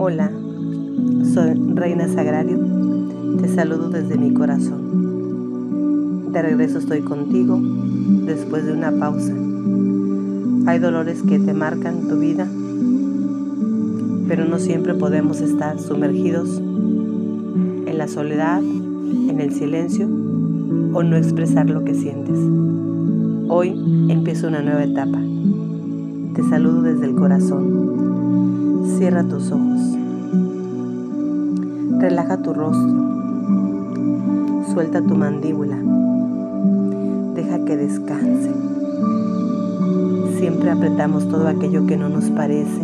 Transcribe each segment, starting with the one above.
Hola, soy Reina Sagrario. Te saludo desde mi corazón. De regreso estoy contigo después de una pausa. Hay dolores que te marcan tu vida, pero no siempre podemos estar sumergidos en la soledad, en el silencio o no expresar lo que sientes. Hoy empieza una nueva etapa. Te saludo desde el corazón. Cierra tus ojos. Relaja tu rostro. Suelta tu mandíbula. Deja que descanse. Siempre apretamos todo aquello que no nos parece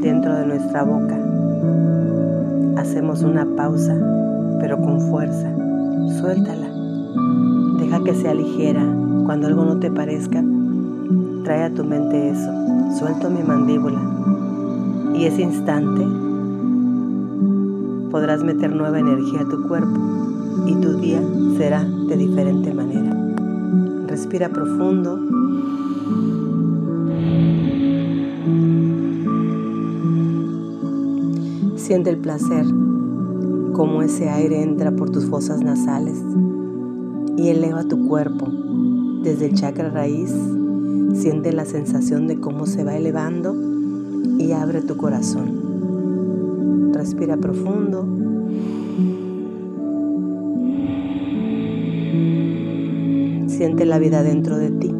dentro de nuestra boca. Hacemos una pausa, pero con fuerza. Suéltala. Deja que sea ligera. Cuando algo no te parezca, trae a tu mente eso. Suelto mi mandíbula. Y ese instante podrás meter nueva energía a tu cuerpo y tu día será de diferente manera. Respira profundo. Siente el placer, como ese aire entra por tus fosas nasales y eleva tu cuerpo desde el chakra raíz. Siente la sensación de cómo se va elevando y abre tu corazón. Respira profundo. Siente la vida dentro de ti.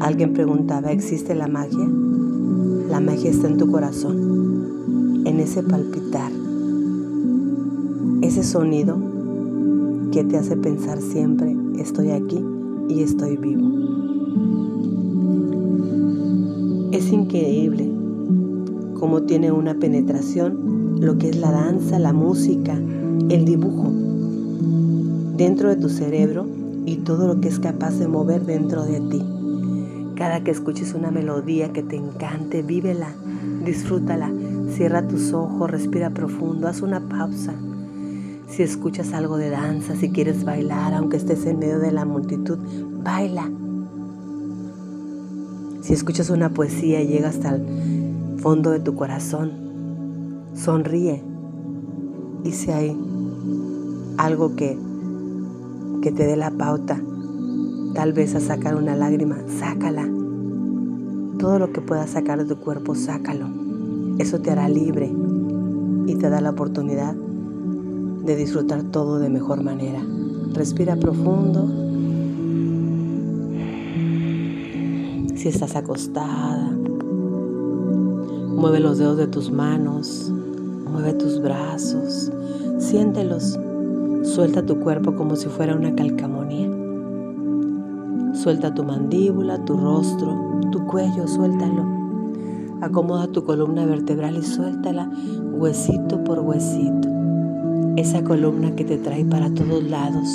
Alguien preguntaba, ¿existe la magia? La magia está en tu corazón, en ese palpitar, ese sonido que te hace pensar siempre, estoy aquí y estoy vivo. Es increíble cómo tiene una penetración lo que es la danza, la música, el dibujo dentro de tu cerebro y todo lo que es capaz de mover dentro de ti. Cada que escuches una melodía que te encante, vívela, disfrútala, cierra tus ojos, respira profundo, haz una pausa. Si escuchas algo de danza, si quieres bailar, aunque estés en medio de la multitud, baila. Si escuchas una poesía llega hasta el fondo de tu corazón, sonríe. Y si hay algo que que te dé la pauta, tal vez a sacar una lágrima, sácala. Todo lo que puedas sacar de tu cuerpo, sácalo. Eso te hará libre y te da la oportunidad de disfrutar todo de mejor manera. Respira profundo. Si estás acostada, mueve los dedos de tus manos, mueve tus brazos, siéntelos Suelta tu cuerpo como si fuera una calcamonía. Suelta tu mandíbula, tu rostro, tu cuello, suéltalo. Acomoda tu columna vertebral y suéltala huesito por huesito. Esa columna que te trae para todos lados.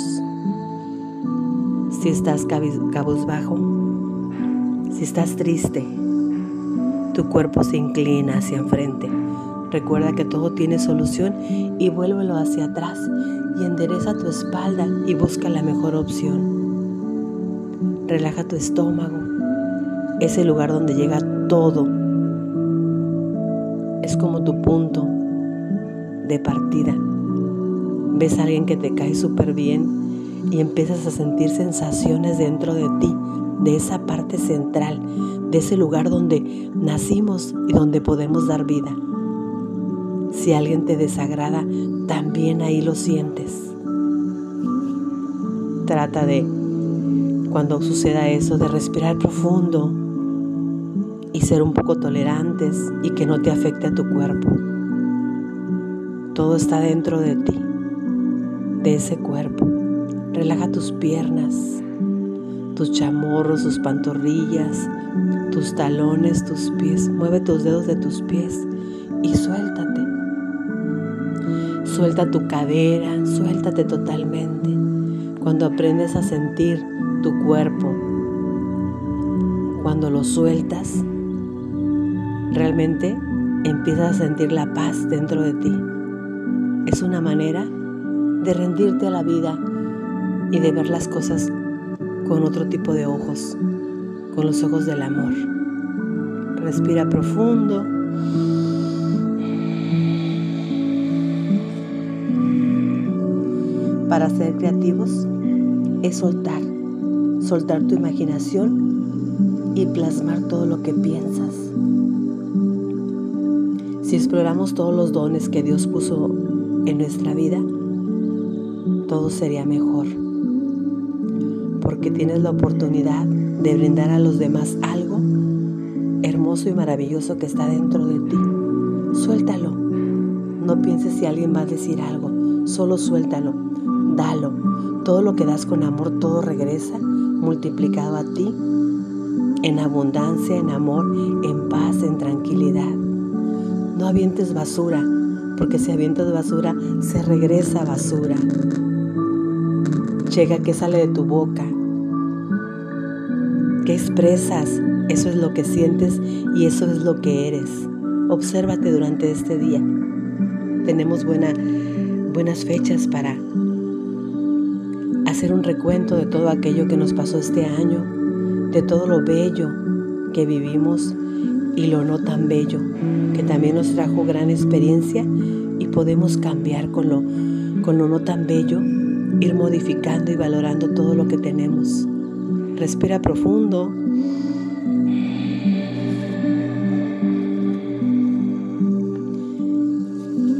Si estás cabizbajo, si estás triste, tu cuerpo se inclina hacia enfrente. Recuerda que todo tiene solución y vuélvelo hacia atrás y endereza tu espalda y busca la mejor opción. Relaja tu estómago, es el lugar donde llega todo. Es como tu punto de partida. Ves a alguien que te cae súper bien y empiezas a sentir sensaciones dentro de ti, de esa parte central, de ese lugar donde nacimos y donde podemos dar vida. Si alguien te desagrada, también ahí lo sientes. Trata de, cuando suceda eso, de respirar profundo y ser un poco tolerantes y que no te afecte a tu cuerpo. Todo está dentro de ti, de ese cuerpo. Relaja tus piernas, tus chamorros, tus pantorrillas, tus talones, tus pies. Mueve tus dedos de tus pies y suéltate. Suelta tu cadera, suéltate totalmente. Cuando aprendes a sentir tu cuerpo, cuando lo sueltas, realmente empiezas a sentir la paz dentro de ti. Es una manera de rendirte a la vida y de ver las cosas con otro tipo de ojos, con los ojos del amor. Respira profundo. Para ser creativos es soltar, soltar tu imaginación y plasmar todo lo que piensas. Si exploramos todos los dones que Dios puso en nuestra vida, todo sería mejor, porque tienes la oportunidad de brindar a los demás algo hermoso y maravilloso que está dentro de ti. Suéltalo. No pienses si alguien va a decir algo. Solo suéltalo. Dalo. Todo lo que das con amor, todo regresa multiplicado a ti en abundancia, en amor, en paz, en tranquilidad. No avientes basura, porque si avientas basura, se regresa basura. Llega que sale de tu boca. ¿Qué expresas? Eso es lo que sientes y eso es lo que eres. Obsérvate durante este día. Tenemos buenas fechas para hacer un recuento de todo aquello que nos pasó este año, de todo lo bello que vivimos y lo no tan bello, que también nos trajo gran experiencia y podemos cambiar con lo, con lo no tan bello, ir modificando y valorando todo lo que tenemos. Respira profundo.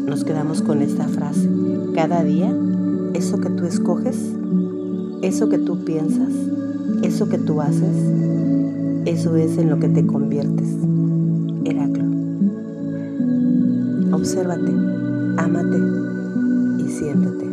Nos quedamos con esta frase. Cada día, eso que tú escoges, eso que tú piensas, eso que tú haces, eso es en lo que te conviertes. Heraclo. Obsérvate, ámate y siéntete.